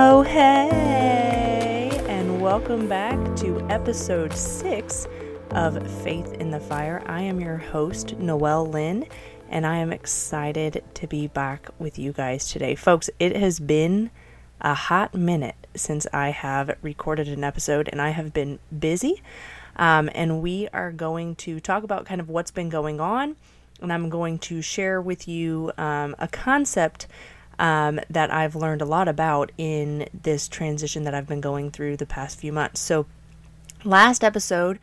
Oh, hey, and welcome back to episode six of Faith in the Fire. I am your host, Noelle Lynn, and I am excited to be back with you guys today. Folks, it has been a hot minute since I have recorded an episode, and I have been busy. Um, and we are going to talk about kind of what's been going on, and I'm going to share with you um, a concept um, that I've learned a lot about in this transition that I've been going through the past few months. So, last episode,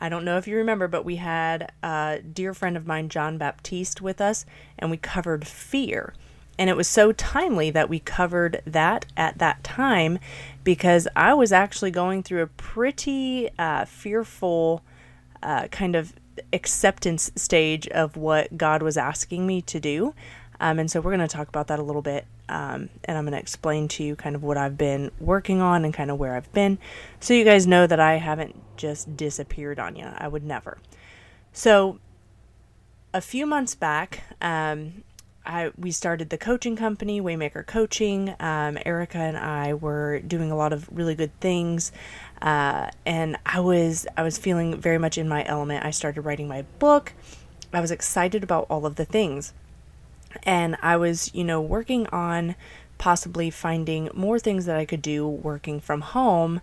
I don't know if you remember, but we had a dear friend of mine, John Baptiste, with us, and we covered fear. And it was so timely that we covered that at that time because I was actually going through a pretty uh, fearful uh, kind of acceptance stage of what God was asking me to do. Um, and so we're going to talk about that a little bit. Um, and I'm going to explain to you kind of what I've been working on and kind of where I've been. So you guys know that I haven't just disappeared on you. I would never. So a few months back, um, I, we started the coaching company, Waymaker Coaching. Um, Erica and I were doing a lot of really good things, uh, and I was I was feeling very much in my element. I started writing my book. I was excited about all of the things, and I was you know working on possibly finding more things that I could do working from home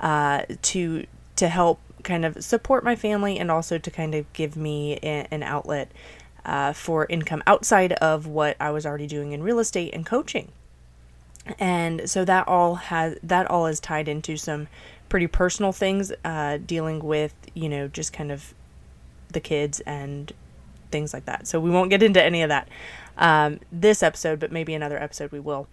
uh, to to help kind of support my family and also to kind of give me a, an outlet uh, for income outside of what I was already doing in real estate and coaching. And so that all has that all is tied into some pretty personal things, uh, dealing with you know just kind of the kids and things like that. So we won't get into any of that um, this episode, but maybe another episode we will.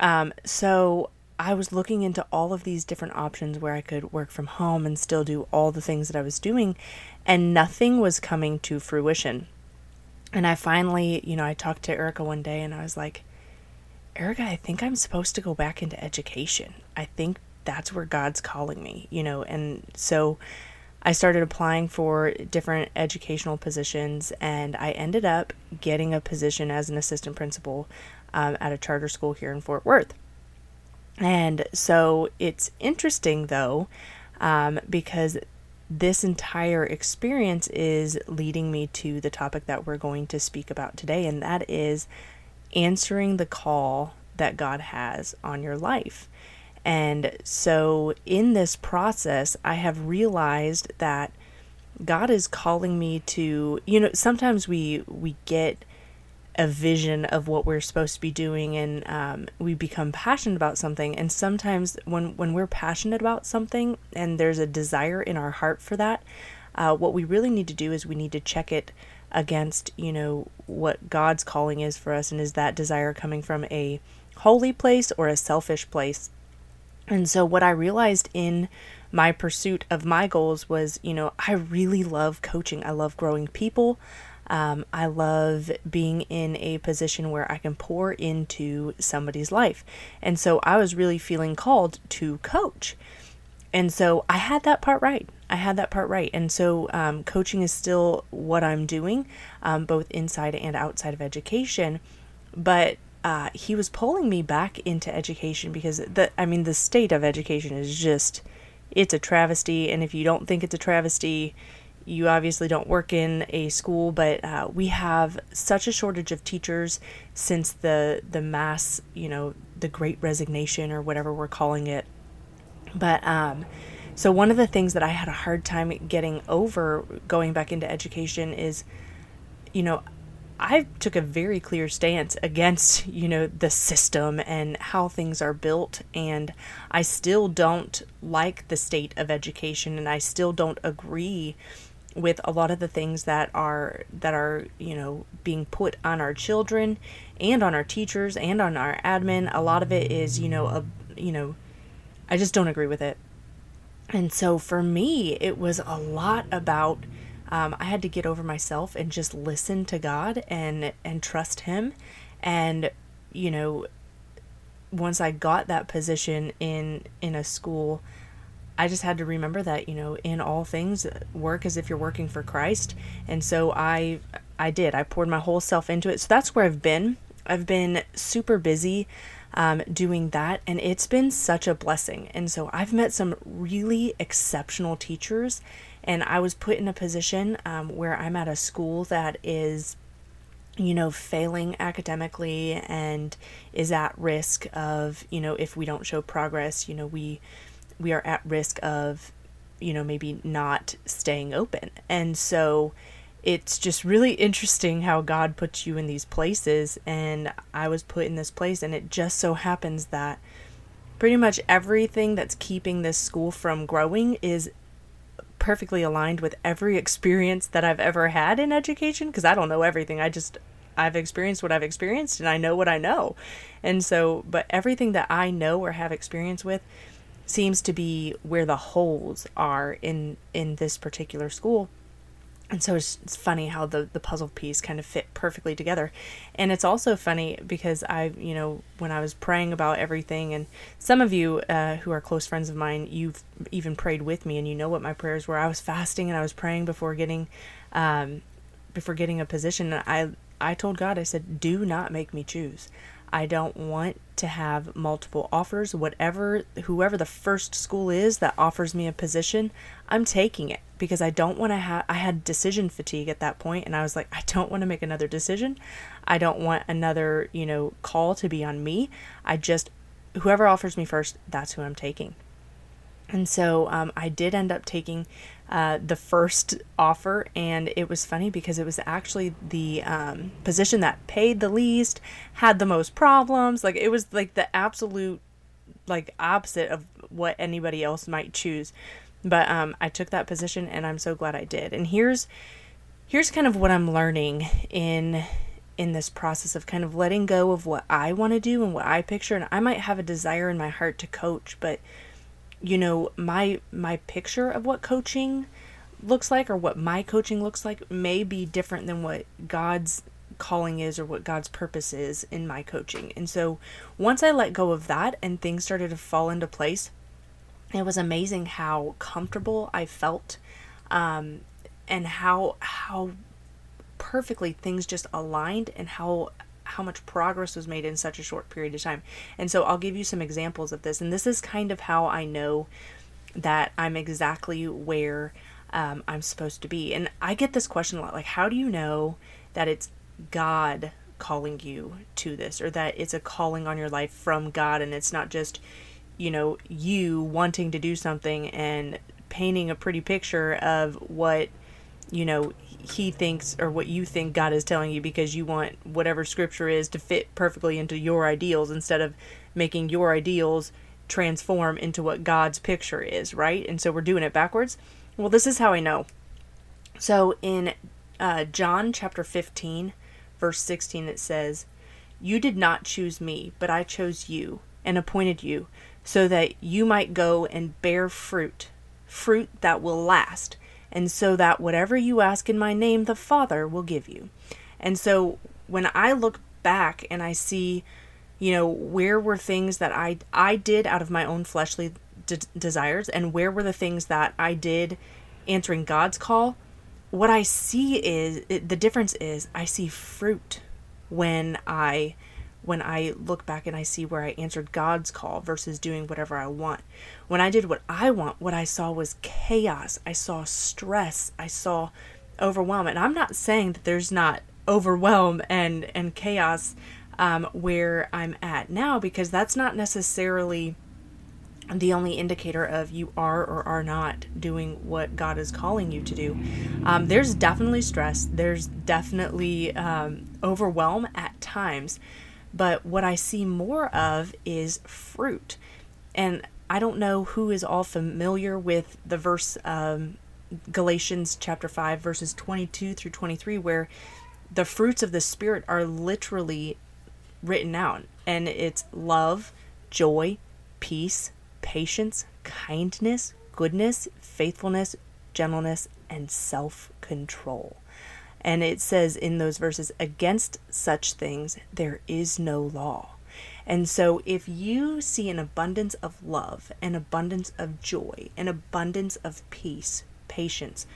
Um, so I was looking into all of these different options where I could work from home and still do all the things that I was doing, and nothing was coming to fruition. And I finally, you know, I talked to Erica one day and I was like, Erica, I think I'm supposed to go back into education. I think that's where God's calling me, you know, and so I started applying for different educational positions and I ended up getting a position as an assistant principal um, at a charter school here in Fort Worth. And so it's interesting though, um, because this entire experience is leading me to the topic that we're going to speak about today, and that is answering the call that God has on your life. And so, in this process, I have realized that God is calling me to, you know, sometimes we we get a vision of what we're supposed to be doing and um, we become passionate about something. And sometimes when when we're passionate about something and there's a desire in our heart for that uh, what we really need to do is we need to check it against you know what god's calling is for us. And is that desire coming from a holy place or a selfish place and so what i realized in my pursuit of my goals was you know i really love coaching i love growing people um, I love being in a position where I can pour into somebody's life. And so I was really feeling called to coach. And so I had that part right. I had that part right. And so um, coaching is still what I'm doing, um, both inside and outside of education. But uh, he was pulling me back into education because the I mean the state of education is just it's a travesty. And if you don't think it's a travesty, you obviously don't work in a school, but uh, we have such a shortage of teachers since the the mass, you know, the Great Resignation or whatever we're calling it. But um, so one of the things that I had a hard time getting over going back into education is, you know, I took a very clear stance against, you know, the system and how things are built and I still don't like the state of education and I still don't agree with a lot of the things that are that are you know being put on our children and on our teachers and on our admin. A lot of it is you know a you know i just don't agree with it. And so for me it was a lot about um, i had to get over myself and just listen to god and and trust him and you know once i got that position in in a school I just had to remember that, you know, in all things, work as if you're working for Christ. And so I I did. I poured my whole self into it. So that's where I've been. I've been super busy. Um, doing that, and it's been such a blessing. And so I've met some really exceptional teachers, and I was put in a position um, where I'm at a school that is you know, failing academically and is at risk of, you know, if we don't show progress, you know, we we are at risk of, you know, maybe not staying open. And so it's just really interesting how God puts you in these places and I was put in this place and it just so happens that pretty much everything that's keeping this school from growing is perfectly aligned with every experience that I've ever had in education because I don't know everything. I just I've experienced what I've experienced and I know what I know. And so, but everything that I know or have experience with seems to be where the holes are in in this particular school and so it's, it's funny how the, the puzzle piece kind of fit perfectly together. And it's also funny because i you know when i was praying about everything and some of you uh, who are close friends of mine you've even prayed with me and you know what my prayers were. I was fasting and i was praying before getting um, before getting a position. And i i told god i said do not make me choose I don't want to have multiple offers. Whatever, whoever the first school is that offers me a position, I'm taking it because I don't want to have. I had decision fatigue at that point, and I was like, I don't want to make another decision. I don't want another, you know, call to be on me. I just, whoever offers me first, that's who I'm taking. And so um, I did end up taking uh, the first offer, and it was funny because it was actually the um, position that paid the least, had the most problems. Like it was like the absolute like opposite of what anybody else might choose. But um, I took that position, and I'm so glad I did. And here's here's kind of what I'm learning in in this process of kind of letting go of what I want to do and what I picture. And I might have a desire in my heart to coach, but you know my my picture of what coaching looks like or what my coaching looks like may be different than what God's calling is or what God's purpose is in my coaching. And so once I let go of that and things started to fall into place, it was amazing how comfortable I felt um, and how how perfectly things just aligned and how how much progress was made in such a short period of time. And so I'll give you some examples of this. And this is kind of how I know that I'm exactly where um, I'm supposed to be. And I get this question a lot like, how do you know that it's God calling you to this or that it's a calling on your life from God and it's not just, you know, you wanting to do something and painting a pretty picture of what, you know, he thinks or what you think God is telling you because you want whatever scripture is to fit perfectly into your ideals instead of making your ideals transform into what God's picture is, right? And so we're doing it backwards. Well, this is how I know. So in uh, John chapter 15, verse 16, it says, You did not choose me, but I chose you and appointed you so that you might go and bear fruit, fruit that will last and so that whatever you ask in my name, the Father will give you. And so when I look back and I see, you know, where were things that I I did out of my own fleshly de- desires, and where were the things that I did answering God's call, what I see is it, the difference is I see fruit when I when I look back and I see where I answered God's call versus doing whatever I want. When I did what I want, what I saw was chaos. I saw stress. I saw overwhelm. And I'm not saying that there's not overwhelm and and chaos um, where I'm at now because that's not necessarily the only indicator of you are or are not doing what God is calling you to do. Um, there's definitely stress. There's definitely um, overwhelm at times. But what I see more of is fruit. And I don't know who is all familiar with the verse um, Galatians chapter 5, verses 22 through 23, where the fruits of the Spirit are literally written out. And it's love, joy, peace, patience, kindness, goodness, faithfulness, gentleness, and self control. And it says in those verses, against such things there is no law. And so, if you see an abundance of love, an abundance of joy, an abundance of peace, patience,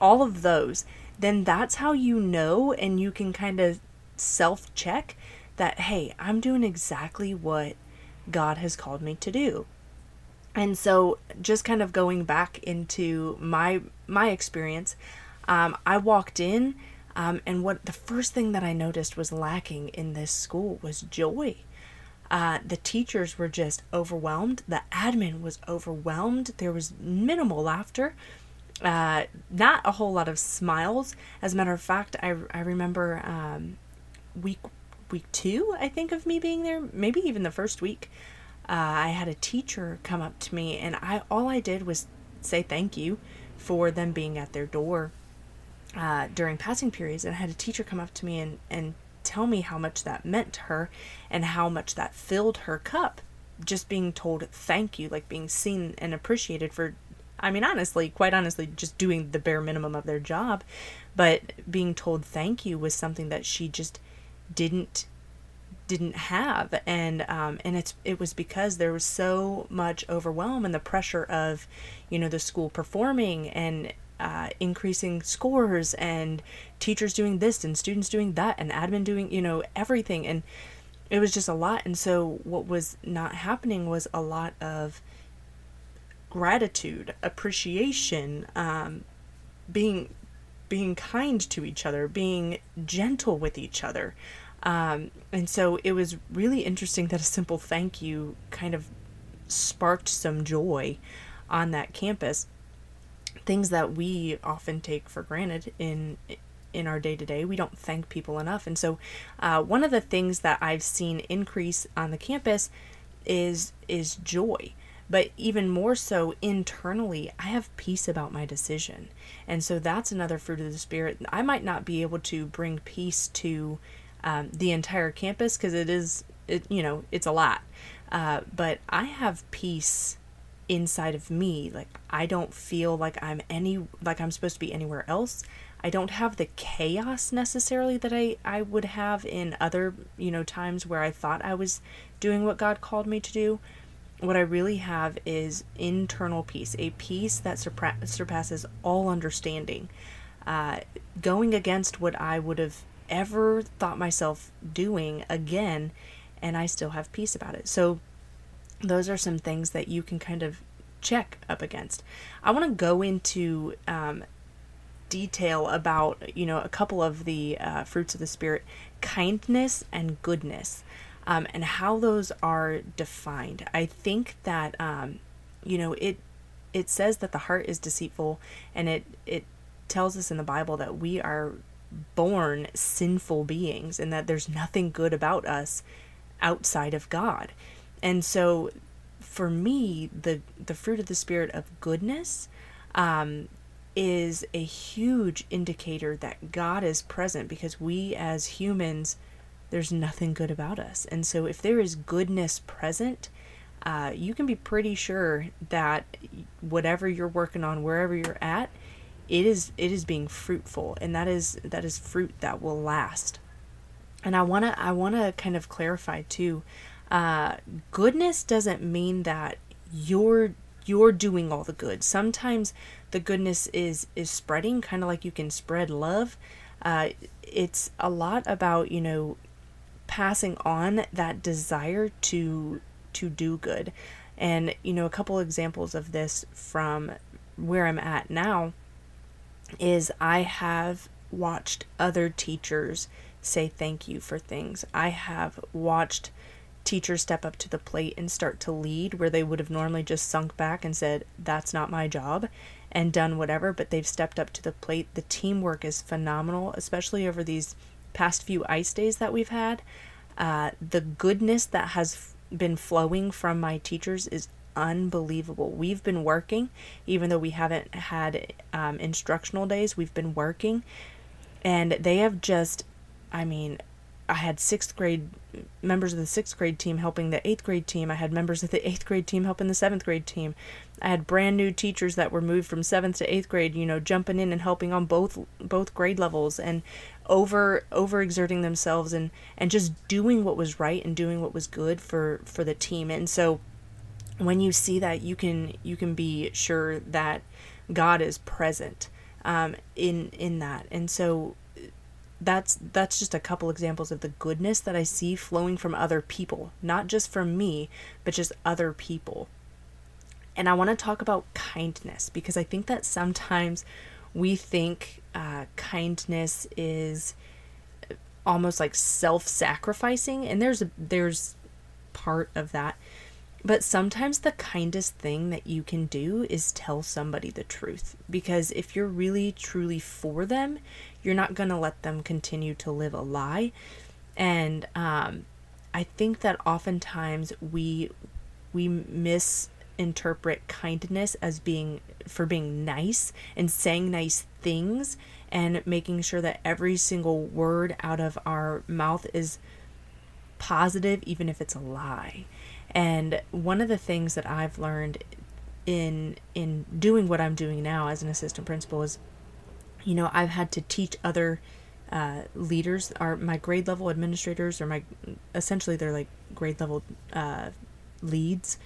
all of those, then that's how you know and you can kind of self check that, hey, I'm doing exactly what God has called me to do. And so, just kind of going back into my my experience, um, I walked in, um, and what the first thing that I noticed was lacking in this school was joy. Uh, the teachers were just overwhelmed. The admin was overwhelmed. There was minimal laughter, uh, not a whole lot of smiles. As a matter of fact, I, I remember um, week week two, I think, of me being there, maybe even the first week uh, I had a teacher come up to me, and I all I did was say thank you for them being at their door uh, during passing periods. And I had a teacher come up to me and and tell me how much that meant to her, and how much that filled her cup. Just being told thank you, like being seen and appreciated for I mean, honestly, quite honestly, just doing the bare minimum of their job, but being told thank you was something that she just didn't didn't have and um, and it's it was because there was so much overwhelm and the pressure of you know the school performing and uh, increasing scores and teachers doing this and students doing that and admin doing you know everything. And it was just a lot. And so what was not happening was a lot of gratitude appreciation um, being being kind to each other being gentle with each other. Um, and so it was really interesting that a simple thank you kind of sparked some joy on that campus. Things that we often take for granted in in our day to day. We don't thank people enough. And so, uh, one of the things that I've seen increase on the campus is is joy. But even more so internally, I have peace about my decision. And so that's another fruit of the spirit. I might not be able to bring peace to um, the entire campus because it is it you know it's a lot uh, but i have peace inside of me like i don't feel like i'm any like i'm supposed to be anywhere else. I don't have the chaos necessarily that i i would have in other you know times where i thought i was doing what god called me to do. What i really have is internal peace a peace that surpa- surpasses all understanding. Uh, going against what i would have ever thought myself doing again, and I still have peace about it. So, those are some things that you can kind of check up against. I want to go into um, detail about you know a couple of the uh, fruits of the spirit, kindness and goodness, um, and how those are defined. I think that um, you know it it says that the heart is deceitful, and it it tells us in the Bible that we are born sinful beings and that there's nothing good about us outside of God. And so for me, the the fruit of the spirit of goodness um, is a huge indicator that God is present because we as humans there's nothing good about us. And so if there is goodness present, uh, you can be pretty sure that whatever you're working on, wherever you're at, it is it is being fruitful and that is that is fruit that will last and i want to i want to kind of clarify too uh, goodness doesn't mean that you're you're doing all the good. Sometimes the goodness is is spreading kind of like you can spread love. Uh, it's a lot about you know passing on that desire to to do good. And you know a couple examples of this from where i'm at now is I have watched other teachers say thank you for things. I have watched teachers step up to the plate and start to lead where they would have normally just sunk back and said, That's not my job, and done whatever, but they've stepped up to the plate. The teamwork is phenomenal, especially over these past few ice days that we've had. Uh, the goodness that has been flowing from my teachers is unbelievable. We've been working, even though we haven't had um, instructional days, we've been working, and they have just, I mean, I had sixth grade members of the sixth grade team helping the eighth grade team. I had members of the eighth grade team helping the seventh grade team. I had brand new teachers that were moved from seventh to eighth grade, you know, jumping in and helping on both both grade levels and over over exerting themselves and and just doing what was right and doing what was good for for the team. And so when you see that you can you can be sure that God is present um, in in that and so that's that's just a couple examples of the goodness that I see flowing from other people, not just from me, but just other people. And I want to talk about kindness because I think that sometimes we think uh, kindness is almost like self-sacrificing, and there's a, there's part of that. But sometimes the kindest thing that you can do is tell somebody the truth. Because if you're really truly for them, you're not going to let them continue to live a lie. And um, I think that oftentimes we we misinterpret kindness as being for being nice and saying nice things and making sure that every single word out of our mouth is positive even if it's a lie. And one of the things that I've learned in in doing what I'm doing now as an assistant principal is you know, I've had to teach other uh, leaders, are my grade level administrators, or my essentially they're like grade level uh, leads.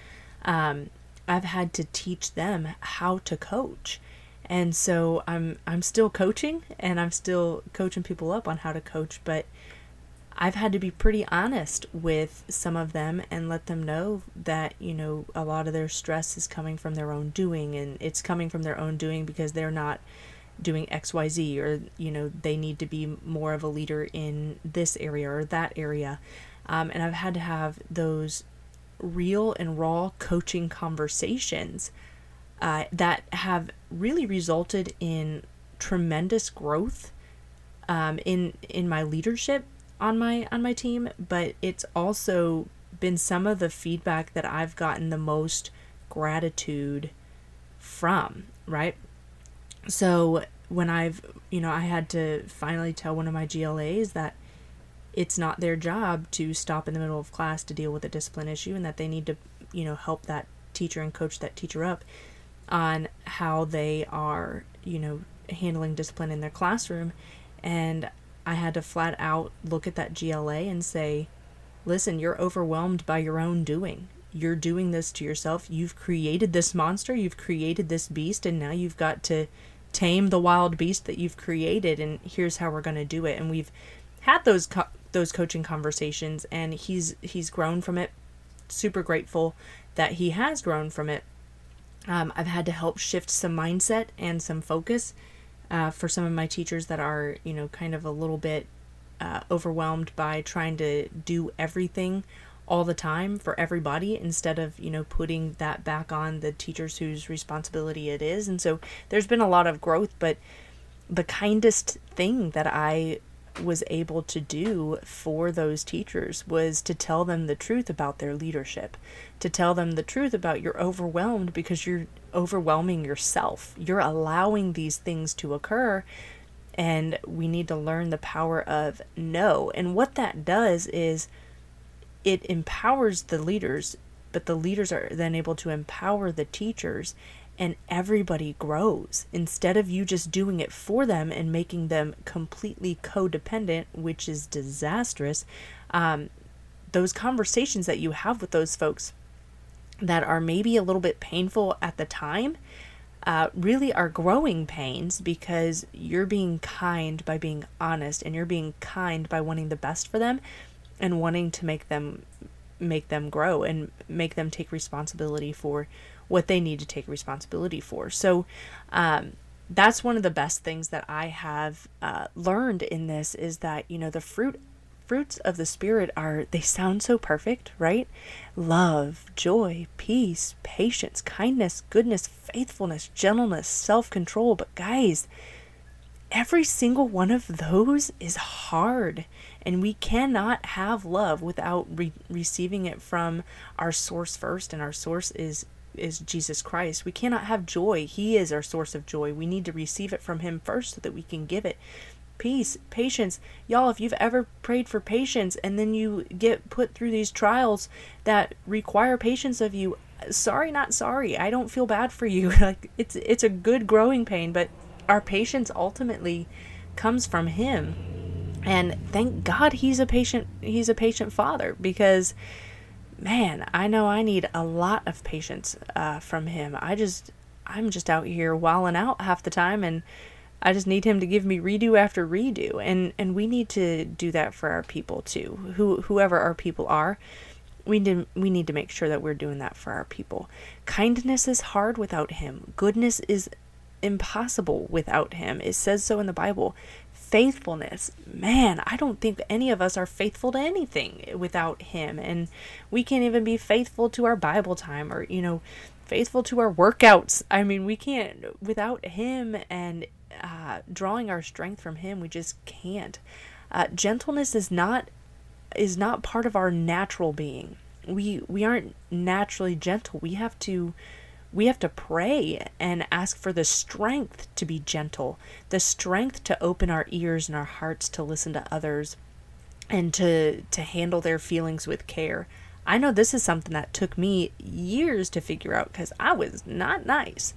Um, I've had to teach them how to coach, and so I'm I'm still coaching, and I'm still coaching people up on how to coach, but I've had to be pretty honest with some of them and let them know that, you know, a lot of their stress is coming from their own doing and it's coming from their own doing because they're not doing XYZ or, you know, they need to be more of a leader in this area or that area. Um, and I've had to have those real and raw coaching conversations uh, that have really resulted in tremendous growth um, in in my leadership on my on my team, but it's also been some of the feedback that I've gotten the most gratitude from, right? So when I've, you know, I had to finally tell one of my GLAs that it's not their job to stop in the middle of class to deal with a discipline issue and that they need to, you know, help that teacher and coach that teacher up on how they are, you know, handling discipline in their classroom. And I had to flat out look at that GLA and say, listen, you're overwhelmed by your own doing. You're doing this to yourself. You've created this monster, you've created this beast, and now you've got to tame the wild beast that you've created and here's how we're going to do it. And we've had those co- those coaching conversations and he's he's grown from it. Super grateful that he has grown from it. Um, I've had to help shift some mindset and some focus uh, for some of my teachers that are, you know, kind of a little bit uh, overwhelmed by trying to do everything all the time for everybody instead of, you know, putting that back on the teachers whose responsibility it is. And so there's been a lot of growth, but the kindest thing that I was able to do for those teachers was to tell them the truth about their leadership, to tell them the truth about you're overwhelmed because you're overwhelming yourself. You're allowing these things to occur, and we need to learn the power of no. And what that does is it empowers the leaders, but the leaders are then able to empower the teachers and everybody grows instead of you just doing it for them and making them completely codependent, which is disastrous. Um, those conversations that you have with those folks that are maybe a little bit painful at the time uh, really are growing pains because you're being kind by being honest and you're being kind by wanting the best for them and wanting to make them make them grow and make them take responsibility for what they need to take responsibility for. So um, that's one of the best things that I have uh, learned in this is that you know the fruit fruits of the spirit are they sound so perfect, right? Love, joy, peace, patience, kindness, goodness, faithfulness, gentleness, self-control. But guys, every single one of those is hard and we cannot have love without re- receiving it from our source first and our source is is Jesus Christ. We cannot have joy. He is our source of joy. We need to receive it from him first so that we can give it. Peace, patience. Y'all, if you've ever prayed for patience and then you get put through these trials that require patience of you, sorry not sorry. I don't feel bad for you. like it's it's a good growing pain, but our patience ultimately comes from him. And thank God he's a patient he's a patient father because man, I know I need a lot of patience uh, from him. I just, I'm just out here walling out half the time and I just need him to give me redo after redo. And and we need to do that for our people too. Who whoever our people are. We need we need to make sure that we're doing that for our people. Kindness is hard without him. Goodness is impossible without him. It says so in the Bible. Faithfulness, man, I don't think any of us are faithful to anything without him. And we can't even be faithful to our Bible time or, you know, faithful to our workouts. I mean, we can't, without him and uh, drawing our strength from him, we just can't. Uh, gentleness is not is not part of our natural being. We we aren't naturally gentle. We have to we have to pray and ask for the strength to be gentle, the strength to open our ears and our hearts to listen to others and to to handle their feelings with care. I know this is something that took me years to figure out cuz I was not nice.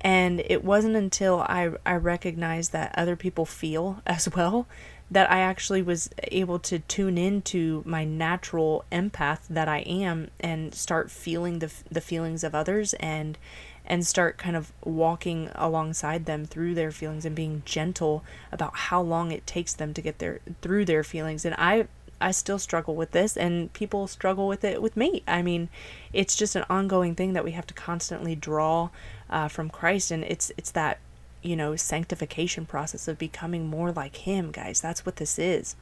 And it wasn't until I I recognized that other people feel as well that I actually was able to tune into my natural empath that I am and start feeling the the feelings of others and and start kind of walking alongside them through their feelings and being gentle about how long it takes them to get their through their feelings and I I still struggle with this and people struggle with it with me. I mean, it's just an ongoing thing that we have to constantly draw uh, from Christ and it's it's that you know, sanctification process of becoming more like Him, guys. That's what this is.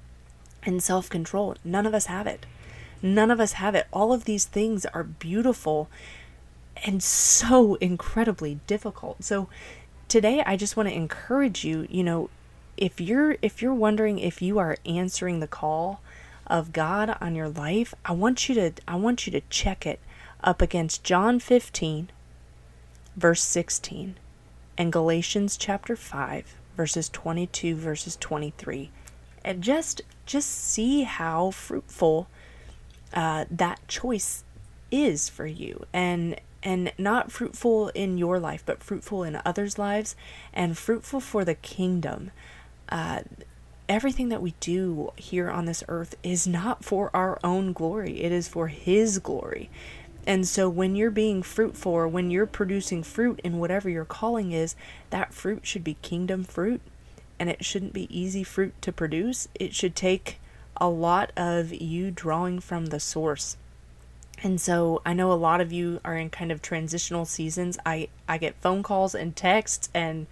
And self control. None of us have it. None of us have it. All of these things are beautiful and so incredibly difficult. So today I just want to encourage you, you know, if you're if you're wondering if you are answering the call of God on your life, I want you to I want you to check it up against John 15 verse 16 and Galatians chapter 5 verses 22 verses 23 and just just see how fruitful uh, that choice is for you. And and not fruitful in your life but fruitful in others lives and fruitful for the kingdom. Uh, everything that we do here on this earth is not for our own glory. It is for his glory and so when you're being fruitful or when you're producing fruit in whatever your calling is, that fruit should be kingdom fruit and it shouldn't be easy fruit to produce. It should take a lot of you drawing from the source. And so I know a lot of you are in kind of transitional seasons. I I get phone calls and texts and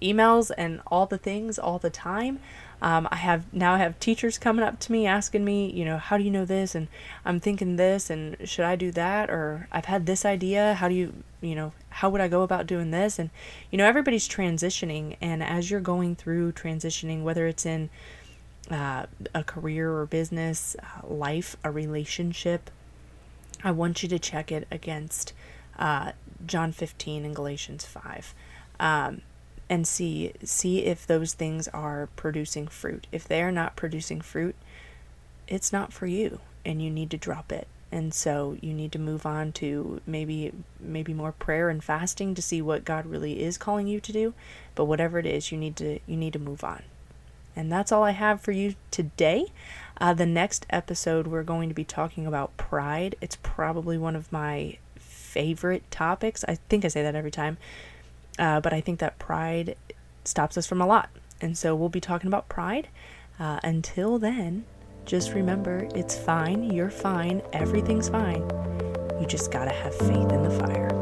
emails and all the things all the time um, I have now I have teachers coming up to me asking me, you know, how do you know this? And I'm thinking this, and should I do that? Or I've had this idea. How do you, you know, how would I go about doing this? And you know, everybody's transitioning, and as you're going through transitioning, whether it's in uh, a career or business, uh, life, a relationship, I want you to check it against uh, John 15 and Galatians 5. Um, and see see if those things are producing fruit. If they are not producing fruit, it's not for you and you need to drop it. And so you need to move on to maybe maybe more prayer and fasting to see what God really is calling you to do. But whatever it is, you need to you need to move on. And that's all I have for you today. Uh, the next episode, we're going to be talking about pride. It's probably one of my favorite topics. I think I say that every time. Uh, but I think that pride stops us from a lot. And so we'll be talking about pride. Uh, until then, just remember it's fine, you're fine, everything's fine. You just gotta have faith in the fire.